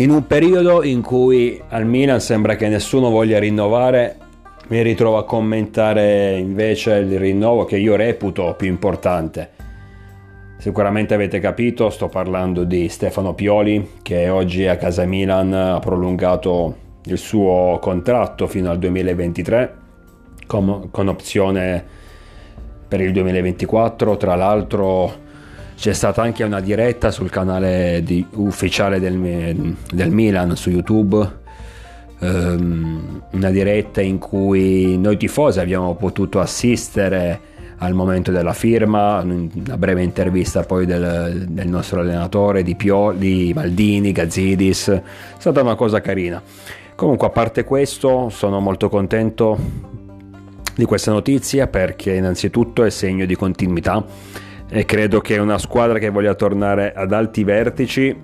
In un periodo in cui al Milan sembra che nessuno voglia rinnovare, mi ritrovo a commentare invece il rinnovo che io reputo più importante. Sicuramente avete capito, sto parlando di Stefano Pioli che oggi a casa Milan ha prolungato il suo contratto fino al 2023 con, con opzione per il 2024. Tra l'altro c'è stata anche una diretta sul canale di, ufficiale del, del, Milan su YouTube, um, una diretta in cui noi tifosi abbiamo potuto assistere al momento della firma, una breve intervista poi del, del nostro allenatore, di, Pio, di Maldini, Gazzidis, è stata una cosa carina. Comunque a parte questo sono molto contento di questa notizia perché innanzitutto è segno di continuità e credo che una squadra che voglia tornare ad alti vertici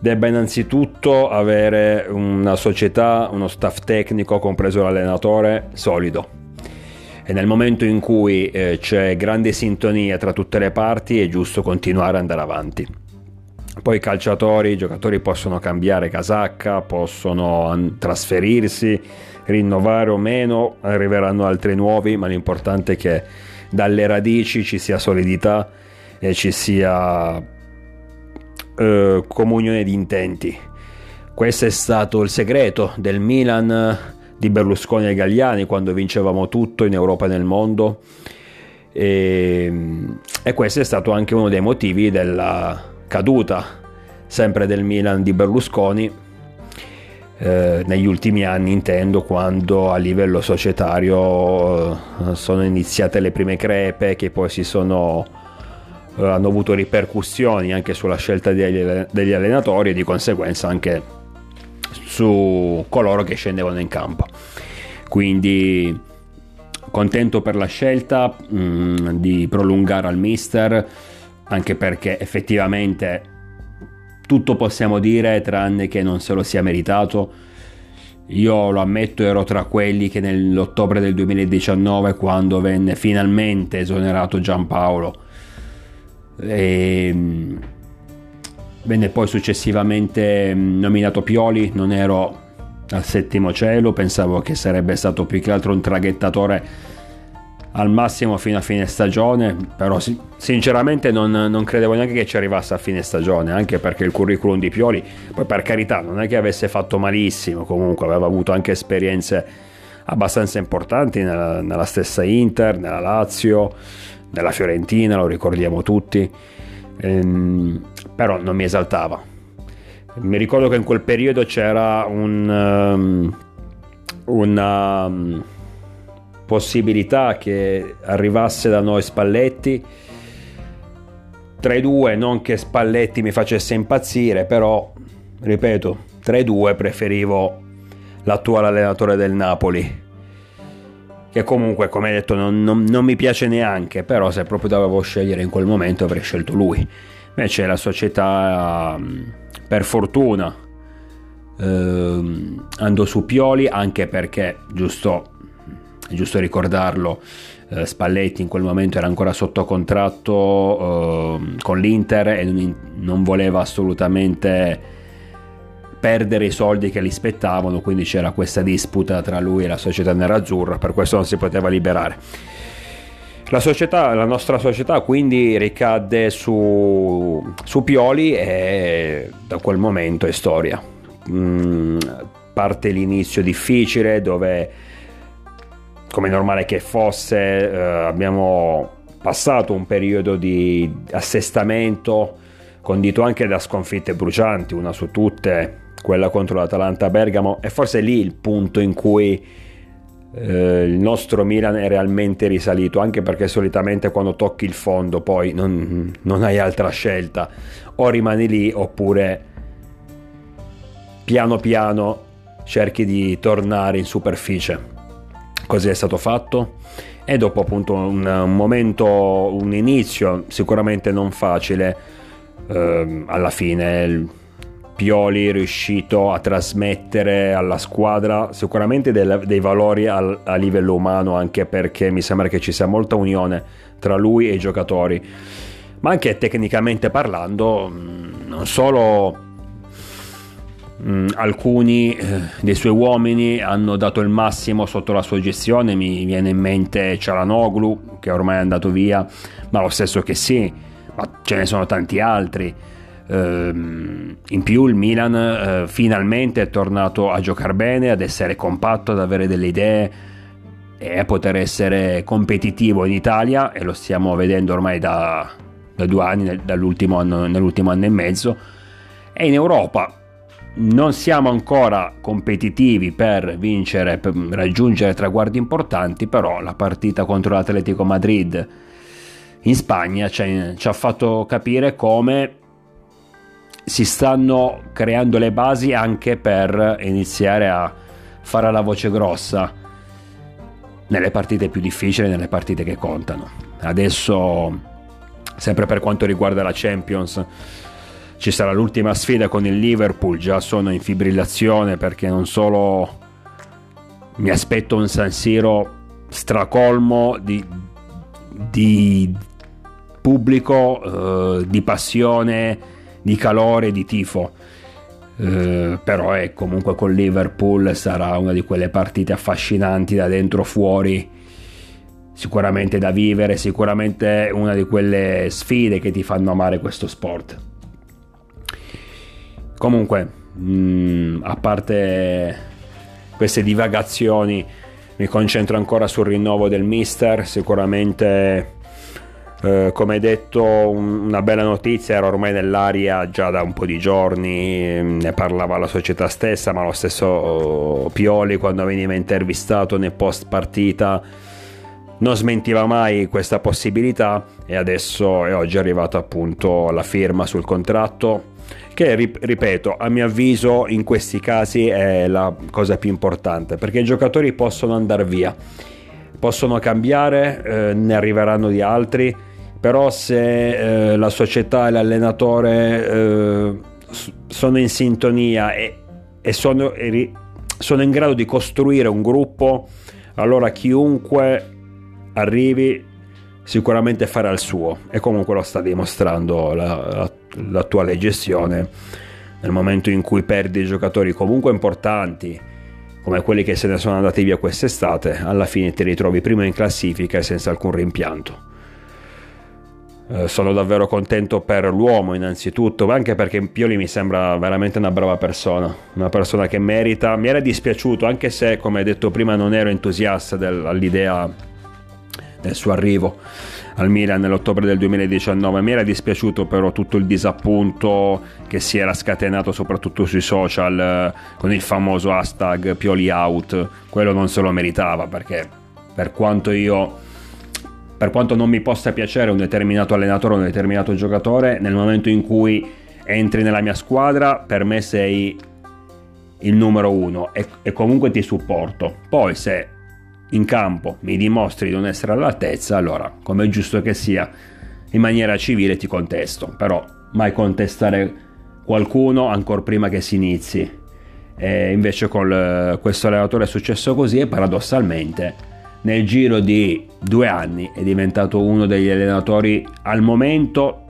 debba innanzitutto avere una società, uno staff tecnico, compreso l'allenatore, solido. E nel momento in cui eh, c'è grande sintonia tra tutte le parti è giusto continuare ad andare avanti. Poi i calciatori, i giocatori possono cambiare casacca, possono trasferirsi, rinnovare o meno, arriveranno altri nuovi, ma l'importante è che dalle radici ci sia solidità e ci sia eh, comunione di intenti. Questo è stato il segreto del Milan di Berlusconi e Gagliani quando vincevamo tutto in Europa e nel mondo e, e questo è stato anche uno dei motivi della caduta sempre del Milan di Berlusconi eh, negli ultimi anni intendo quando a livello societario eh, sono iniziate le prime crepe che poi si sono eh, hanno avuto ripercussioni anche sulla scelta degli, degli allenatori e di conseguenza anche su coloro che scendevano in campo. Quindi contento per la scelta mh, mm, di prolungare al mister anche perché effettivamente tutto possiamo dire tranne che non se lo sia meritato. Io lo ammetto, ero tra quelli che nell'ottobre del 2019, quando venne finalmente esonerato Giampaolo, e mm, venne poi successivamente mm, nominato Pioli, non ero al settimo cielo, pensavo che sarebbe stato più che altro un traghettatore al massimo fino a fine stagione, però sinceramente non, non, credevo neanche che ci arrivasse a fine stagione, anche perché il curriculum di Pioli, poi per carità, non è che avesse fatto malissimo, comunque aveva avuto anche esperienze abbastanza importanti nella, nella stessa Inter, nella Lazio, nella Fiorentina, lo ricordiamo tutti, ehm, però non mi esaltava. Mi ricordo che in quel periodo c'era un... Um, una possibilità che arrivasse da noi Spalletti. Tra i due, non che Spalletti mi facesse impazzire, però, ripeto, tra i due preferivo l'attuale allenatore del Napoli, che comunque, come detto, non, non, non mi piace neanche, però se proprio dovevo scegliere in quel momento avrei scelto lui. Invece la società, per fortuna, ehm, andò su Pioli, anche perché, giusto è giusto ricordarlo, eh, Spalletti in quel momento era ancora sotto contratto eh, con l'Inter e non, non voleva assolutamente perdere i soldi che gli spettavano, quindi c'era questa disputa tra lui e la società nerazzurra, per questo non si poteva liberare. La, società, la nostra società quindi ricadde su, su, Pioli e da quel momento è storia. Mm, parte l'inizio difficile dove come normale che fosse, eh, abbiamo passato un periodo di assestamento condito anche da sconfitte brucianti, una su tutte, quella contro l'Atalanta Bergamo, e forse lì il punto in cui eh, il nostro Milan è realmente risalito, anche perché solitamente quando tocchi il fondo poi non, non hai altra scelta, o rimani lì oppure piano piano cerchi di tornare in superficie così è stato fatto. E dopo appunto un, un momento, un inizio sicuramente non facile, eh, alla fine Pioli è riuscito a trasmettere alla squadra sicuramente del, dei valori al, a livello umano anche perché mi sembra che ci sia molta unione tra lui e i giocatori. Ma anche tecnicamente parlando non solo Mm, alcuni eh, dei suoi uomini hanno dato il massimo sotto la sua gestione, mi viene in mente Cialanoglu che ormai è andato via, ma lo stesso che sì, ma ce ne sono tanti altri. Ehm, in più il Milan eh, finalmente è tornato a giocare bene, ad essere compatto, ad avere delle idee e a poter essere competitivo in Italia e lo stiamo vedendo ormai da, da due anni, dall'ultimo anno, nell'ultimo anno e mezzo e in Europa non siamo ancora competitivi per vincere, per raggiungere traguardi importanti, però la partita contro l'Atletico Madrid in Spagna ci, ci ha fatto capire come si stanno creando le basi anche per iniziare a fare la voce grossa nelle partite più difficili, nelle partite che contano. Adesso, sempre per quanto riguarda la Champions, ci sarà l'ultima sfida con il Liverpool, già sono in fibrillazione perché non solo mi aspetto un San Siro stracolmo di, di pubblico, eh, di passione, di calore, di tifo. Eh, però è comunque con Liverpool sarà una di quelle partite affascinanti da dentro fuori sicuramente da vivere sicuramente una di quelle sfide che ti fanno amare questo sport Comunque, mh, mm, a parte queste divagazioni, mi concentro ancora sul rinnovo del mister. Sicuramente, eh, come detto, un, una bella notizia era ormai nell'aria già da un po' di giorni. Ne parlava la società stessa, ma lo stesso oh, Pioli, quando veniva intervistato nel post partita, non smentiva mai questa possibilità. E adesso è oggi arrivata appunto la firma sul contratto che ripeto, a mio avviso in questi casi è la cosa più importante, perché i giocatori possono andare via, possono cambiare, eh, ne arriveranno di altri, però se eh, la società e l'allenatore eh, sono in sintonia e, e sono, e sono in grado di costruire un gruppo, allora chiunque arrivi sicuramente farà il suo. E comunque lo sta dimostrando la, la, l'attuale gestione nel momento in cui perdi giocatori comunque importanti come quelli che se ne sono andati via quest'estate alla fine ti ritrovi prima in classifica e senza alcun rimpianto. Eh, sono davvero contento per l'uomo innanzitutto anche perché Pioli mi sembra veramente una brava persona una persona che merita mi era dispiaciuto anche se come detto prima non ero entusiasta dell'idea del suo arrivo al Milan nell'ottobre del 2019. Mi era dispiaciuto però tutto il disappunto che si era scatenato soprattutto sui social eh, con il famoso hashtag Pioli out. Quello non se lo meritava perché per quanto io per quanto non mi possa piacere un determinato allenatore o un determinato giocatore, nel momento in cui entri nella mia squadra, per me sei il numero uno e, e comunque ti supporto. Poi se in campo mi dimostri di non essere all'altezza, allora, come è giusto che sia, in maniera civile ti contesto, però mai contestare qualcuno ancora prima che si inizi. E invece con questo allenatore è successo così e paradossalmente nel giro di due anni è diventato uno degli allenatori al momento,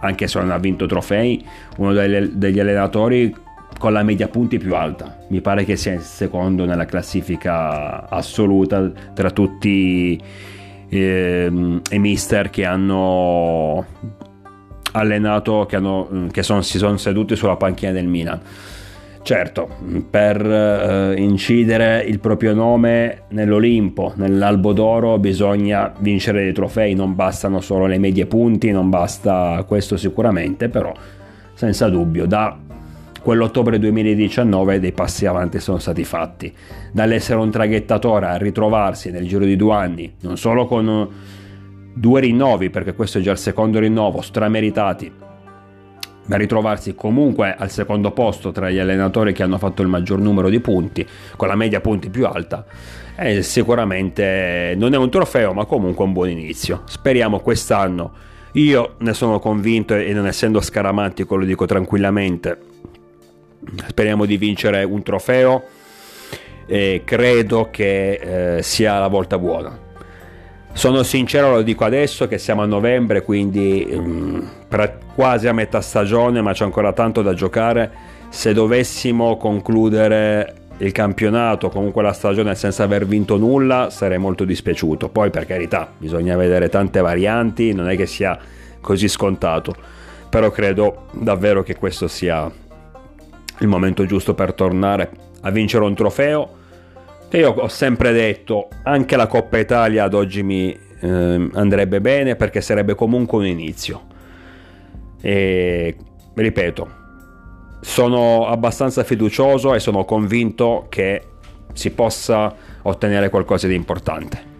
anche se non ha vinto trofei, uno degli allenatori con la media punti più alta. Mi pare che sia il secondo nella classifica assoluta tra tutti eh, i mister che hanno allenato, che, hanno, che son, si sono seduti sulla panchina del Milan. Certo, per eh, incidere il proprio nome nell'Olimpo, nell'Albo d'Oro, bisogna vincere dei trofei, non bastano solo le medie punti, non basta questo sicuramente, però senza dubbio da quell'ottobre 2019 dei passi avanti sono stati fatti. Dall'essere un traghettatore a ritrovarsi nel giro di due anni, non solo con due rinnovi, perché questo è già il secondo rinnovo, strameritati, ma ritrovarsi comunque al secondo posto tra gli allenatori che hanno fatto il maggior numero di punti, con la media punti più alta, è sicuramente non è un trofeo, ma comunque un buon inizio. Speriamo quest'anno. Io ne sono convinto e non essendo scaramantico lo dico tranquillamente, speriamo di vincere un trofeo e credo che eh, sia la volta buona. Sono sincero, lo dico adesso che siamo a novembre, quindi um, quasi a metà stagione, ma c'è ancora tanto da giocare. se dovessimo concludere il campionato, comunque la stagione senza aver vinto nulla, sarei molto dispiaciuto. Poi per carità, bisogna vedere tante varianti, non è che sia così scontato, però credo davvero che questo sia il momento giusto per tornare a vincere un trofeo. E io ho sempre detto, anche la Coppa Italia ad oggi mi eh, andrebbe bene perché sarebbe comunque un inizio. E ripeto, sono abbastanza fiducioso e sono convinto che si possa ottenere qualcosa di importante.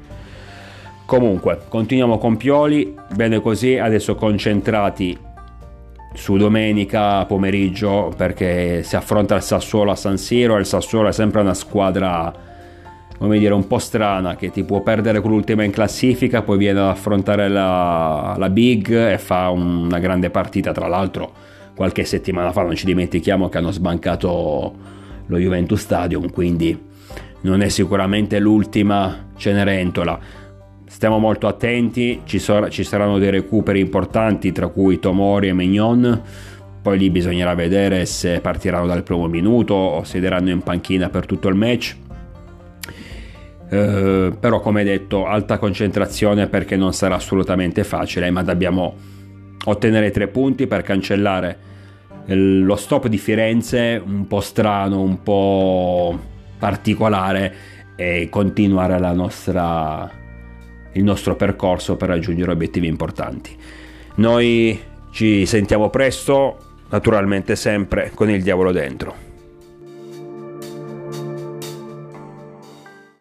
Comunque, continuiamo con Pioli, bene così, adesso concentrati su domenica pomeriggio perché si affronta il Sassuolo a San Siro e il Sassuolo è sempre una squadra come dire un po' strana che ti può perdere con l'ultima in classifica poi viene ad affrontare la, la Big e fa una grande partita. Tra l'altro qualche settimana fa non ci dimentichiamo che hanno sbancato lo Juventus Stadium quindi non è sicuramente l'ultima Cenerentola stiamo molto attenti ci, so, ci saranno dei recuperi importanti tra cui Tomori e Mignon. Poi lì bisognerà vedere se partiranno dal primo minuto o siederanno in panchina per tutto il match. Eh, però come detto alta concentrazione perché non sarà assolutamente facile ma dobbiamo ottenere tre punti per cancellare lo stop di Firenze un po' strano, un po' particolare e continuare nostra, il nostro percorso per raggiungere obiettivi importanti. Noi ci sentiamo presto, naturalmente sempre con il diavolo dentro.